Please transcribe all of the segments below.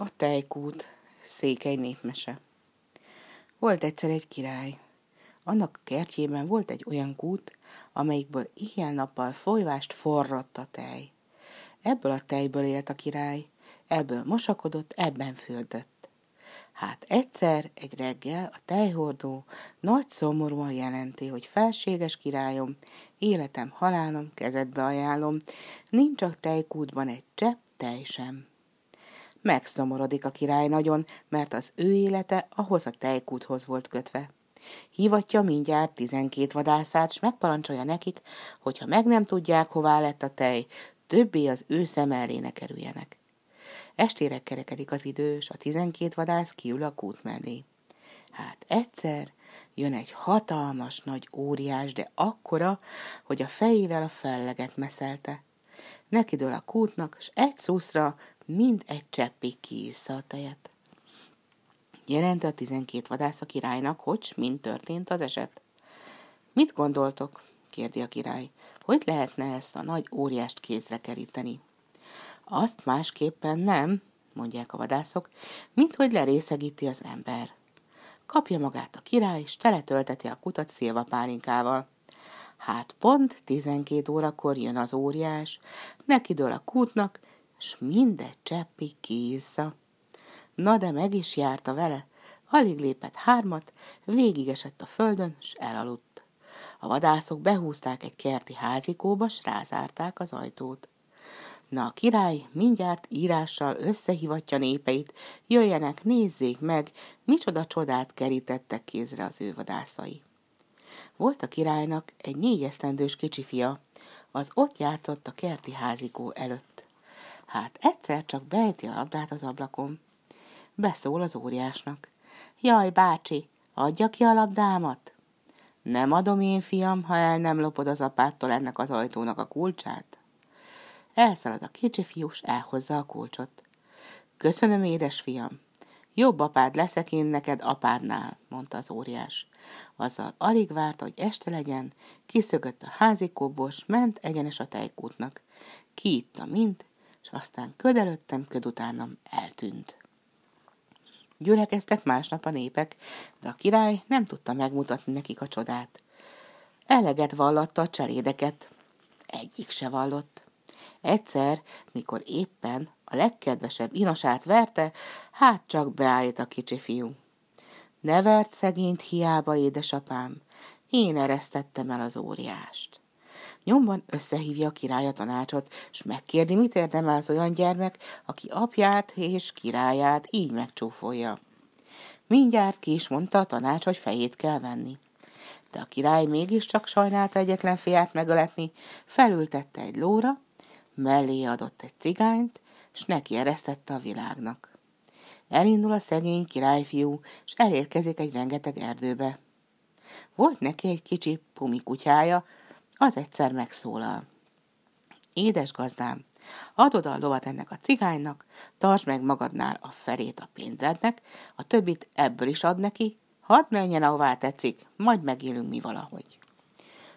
A tejkút, székely népmese. Volt egyszer egy király. Annak kertjében volt egy olyan kút, amelyikből éjjel-nappal folyvást forrott a tej. Ebből a tejből élt a király, ebből mosakodott, ebben fürdött. Hát egyszer, egy reggel a tejhordó nagy szomorúan jelenti, hogy felséges királyom, életem, halálom, kezedbe ajánlom, nincs a tejkútban egy csepp tej sem. Megszomorodik a király nagyon, mert az ő élete ahhoz a tejkúthoz volt kötve. Hívatja mindjárt tizenkét vadászát, s megparancsolja nekik, hogyha meg nem tudják, hová lett a tej, többé az ő szem elé ne kerüljenek. Estére kerekedik az idő, s a tizenkét vadász kiül a kút mellé. Hát egyszer jön egy hatalmas nagy óriás, de akkora, hogy a fejével a felleget meszelte. Nekidől a kútnak, s egy szuszra mind egy cseppig kiissza a tejet. Jelente a tizenkét vadász a királynak, hogy mind történt az eset. Mit gondoltok? kérdi a király. Hogy lehetne ezt a nagy óriást kézre keríteni? Azt másképpen nem, mondják a vadászok, mint hogy lerészegíti az ember. Kapja magát a király, és teletölteti a kutat szilvapálinkával. Hát pont tizenkét órakor jön az óriás, nekidől a kútnak, s mindegy cseppi kiissza. Na de meg is járta vele, alig lépett hármat, végigesett a földön, s elaludt. A vadászok behúzták egy kerti házikóba, s rázárták az ajtót. Na a király mindjárt írással összehivatja népeit, jöjjenek, nézzék meg, micsoda csodát kerítettek kézre az ő vadászai. Volt a királynak egy négyesztendős kicsi fia, az ott játszott a kerti házikó előtt. Hát egyszer csak beejti a labdát az ablakon. Beszól az óriásnak. Jaj, bácsi, adja ki a labdámat? Nem adom én, fiam, ha el nem lopod az apától ennek az ajtónak a kulcsát. Elszalad a kicsi fiús, elhozza a kulcsot. Köszönöm, édes fiam. Jobb apád leszek én neked apádnál, mondta az óriás. Azzal alig várt, hogy este legyen, kiszögött a házikóból, s ment egyenes a tejkútnak. Kiitta mind, és aztán köd előttem, köd utánam eltűnt. Gyülekeztek másnap a népek, de a király nem tudta megmutatni nekik a csodát. Eleget vallatta a cselédeket. Egyik se vallott. Egyszer, mikor éppen a legkedvesebb inosát verte, hát csak beállít a kicsi fiú. Ne vert szegényt hiába, édesapám, én eresztettem el az óriást. Nyomban összehívja a király a tanácsot, és megkérdi, mit érdemel az olyan gyermek, aki apját és királyát így megcsúfolja. Mindjárt ki is mondta a tanács, hogy fejét kell venni. De a király mégiscsak sajnálta egyetlen fiát megöletni, felültette egy lóra, mellé adott egy cigányt, s neki eresztette a világnak. Elindul a szegény királyfiú, és elérkezik egy rengeteg erdőbe. Volt neki egy kicsi pumikutyája, az egyszer megszólal. Édes gazdám, adod a lovat ennek a cigánynak, tartsd meg magadnál a felét a pénzednek, a többit ebből is ad neki, hadd menjen, ahová tetszik, majd megélünk mi valahogy.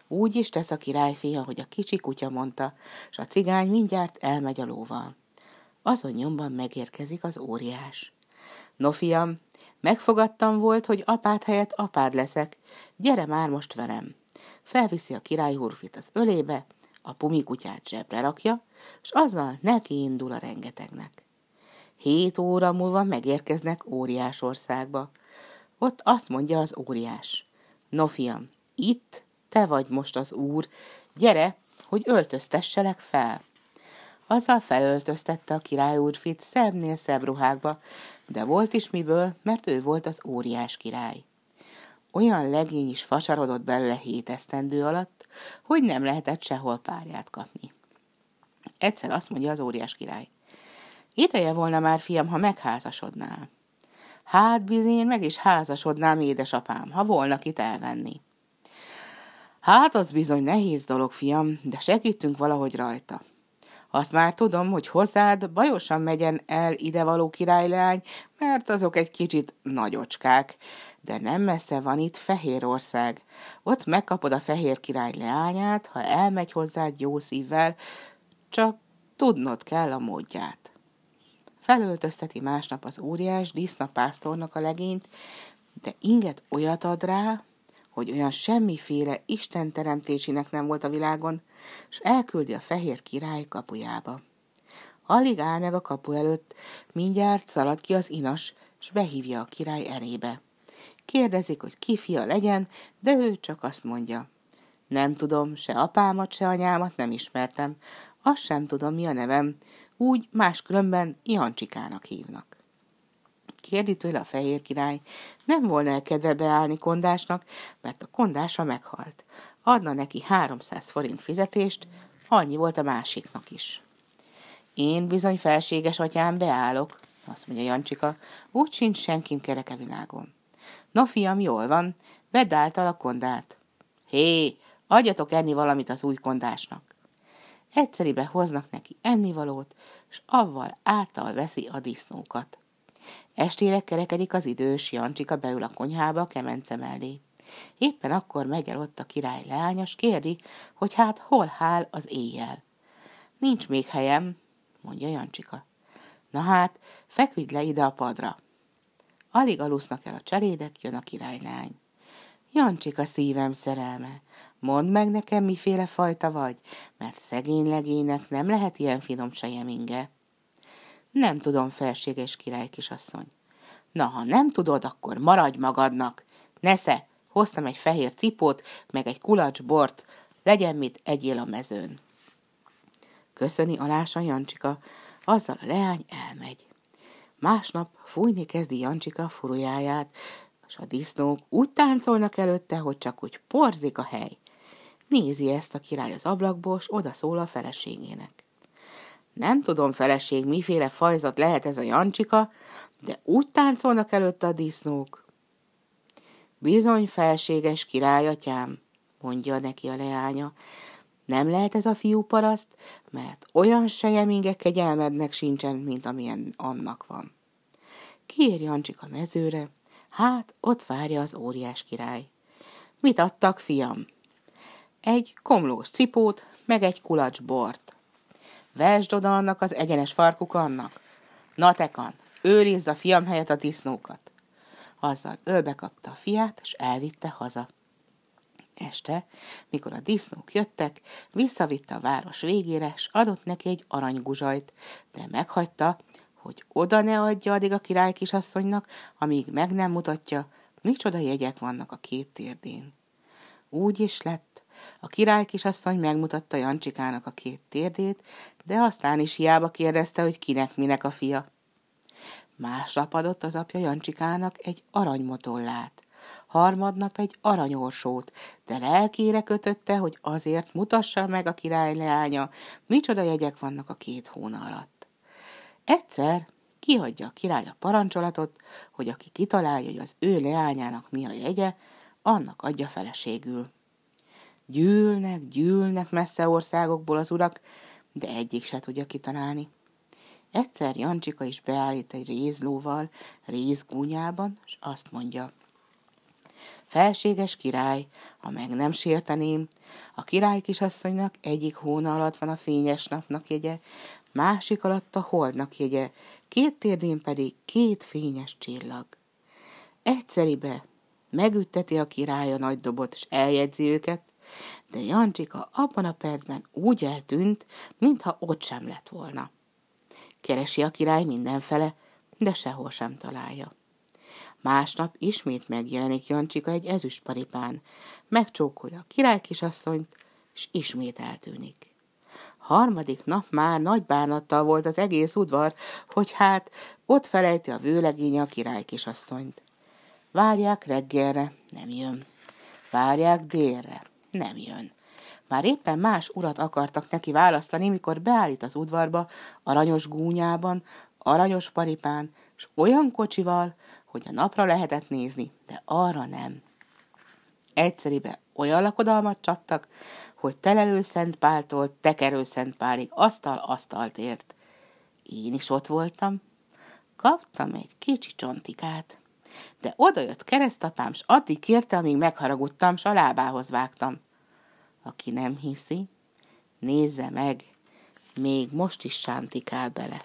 Úgy is tesz a királyfia, hogy a kicsi kutya mondta, s a cigány mindjárt elmegy a lóval. Azon nyomban megérkezik az óriás. No, fiam, megfogadtam volt, hogy apád helyett apád leszek. Gyere már most velem felviszi a király hurfit az ölébe, a pumikutyát zsebre rakja, és azzal neki indul a rengetegnek. Hét óra múlva megérkeznek óriás országba. Ott azt mondja az óriás. No, fiam, itt te vagy most az úr, gyere, hogy öltöztesselek fel. Azzal felöltöztette a király úrfit szebbnél szebb ruhákba, de volt is miből, mert ő volt az óriás király. Olyan legény is fasarodott belőle hét esztendő alatt, hogy nem lehetett sehol párját kapni. Egyszer azt mondja az óriás király. Ideje volna már, fiam, ha megházasodnál. Hát bizony, meg is házasodnám, édesapám, ha volna kit elvenni. Hát az bizony nehéz dolog, fiam, de segítünk valahogy rajta. Azt már tudom, hogy hozzád bajosan megyen el idevaló királyleány, mert azok egy kicsit nagyocskák, de nem messze van itt Fehérország. Ott megkapod a fehér király leányát, ha elmegy hozzád jó szívvel, csak tudnod kell a módját. felöltözteti másnap az óriás disznapásztornak a legényt, de inget olyat ad rá, hogy olyan semmiféle Isten teremtésének nem volt a világon, és elküldi a fehér király kapujába. Alig áll meg a kapu előtt, mindjárt szalad ki az inas, és behívja a király elébe. Kérdezik, hogy ki fia legyen, de ő csak azt mondja. Nem tudom, se apámat, se anyámat nem ismertem, azt sem tudom, mi a nevem, úgy máskülönben Jancsikának hívnak. Kérdi tőle a fehér király, nem volna el kedve beállni kondásnak, mert a kondása meghalt. Adna neki 300 forint fizetést, annyi volt a másiknak is. Én bizony felséges atyám beállok, azt mondja Jancsika, úgy sincs senkin kereke világon. Na fiam, jól van, vedd által a kondát. Hé, adjatok enni valamit az új kondásnak. Egyszeribe hoznak neki ennivalót, és avval által veszi a disznókat. Estére kerekedik az idős, Jancsika beül a konyhába a kemence mellé. Éppen akkor megy el ott a király leányos, kérdi, hogy hát hol hál az éjjel. Nincs még helyem, mondja Jancsika. Na hát, feküdj le ide a padra. Alig alusznak el a cselédek, jön a királylány. Jancsika szívem szerelme, mondd meg nekem, miféle fajta vagy, mert szegény legénynek nem lehet ilyen finom sejeminge. Nem tudom, felséges király kisasszony. Na, ha nem tudod, akkor maradj magadnak. Nesze, hoztam egy fehér cipót, meg egy kulacs bort, legyen mit egyél a mezőn. Köszöni alása Jancsika, azzal a leány elmegy. Másnap fújni kezdi Jancsika furujáját, és a disznók úgy táncolnak előtte, hogy csak úgy porzik a hely. Nézi ezt a király az ablakból, s oda szól a feleségének. Nem tudom, feleség, miféle fajzat lehet ez a Jancsika, de úgy táncolnak előtte a disznók. Bizony, felséges királyatyám, mondja neki a leánya, nem lehet ez a fiú paraszt, mert olyan sejemingek kegyelmednek sincsen, mint amilyen annak van. Kiér Jancsik a mezőre, hát ott várja az óriás király. Mit adtak, fiam? Egy komlós cipót, meg egy kulacs bort. Vesd oda annak az egyenes farkuk annak. Na tekan, őrizd a fiam helyett a disznókat. Azzal ölbe kapta a fiát, és elvitte haza. Este, mikor a disznók jöttek, visszavitte a város végére, s adott neki egy aranyguzsajt, de meghagyta, hogy oda ne adja addig a király kisasszonynak, amíg meg nem mutatja, micsoda jegyek vannak a két térdén. Úgy is lett. A király kisasszony megmutatta Jancsikának a két térdét, de aztán is hiába kérdezte, hogy kinek minek a fia. Másnap adott az apja Jancsikának egy aranymotollát harmadnap egy aranyorsót, de lelkére kötötte, hogy azért mutassa meg a király leánya, micsoda jegyek vannak a két hóna alatt. Egyszer kiadja a király a parancsolatot, hogy aki kitalálja, hogy az ő leányának mi a jegye, annak adja feleségül. Gyűlnek, gyűlnek messze országokból az urak, de egyik se tudja kitalálni. Egyszer Jancsika is beállít egy rézlóval rézgúnyában, és azt mondja – Felséges király, ha meg nem sérteném, a király kisasszonynak egyik hóna alatt van a fényes napnak jegye, másik alatt a holdnak jegye, két térdén pedig két fényes csillag. Egyszeribe megütteti a király a nagy dobot, és eljegyzi őket, de Jancsika abban a percben úgy eltűnt, mintha ott sem lett volna. Keresi a király mindenfele, de sehol sem találja. Másnap ismét megjelenik Jancsika egy ezüstparipán, megcsókolja a király kisasszonyt, és ismét eltűnik. Harmadik nap már nagy bánattal volt az egész udvar, hogy hát ott felejti a vőlegénye a király kisasszonyt. Várják reggelre, nem jön. Várják délre, nem jön. Már éppen más urat akartak neki választani, mikor beállít az udvarba, aranyos gúnyában, aranyos paripán, s olyan kocsival, hogy a napra lehetett nézni, de arra nem. Egyszeribe olyan lakodalmat csaptak, hogy telelő Szent Páltól tekerő Szent Pálig asztal asztalt ért. Én is ott voltam. Kaptam egy kicsi csontikát. De odajött keresztapám, s addig kérte, amíg megharagudtam, s a lábához vágtam. Aki nem hiszi, nézze meg, még most is sántikál bele.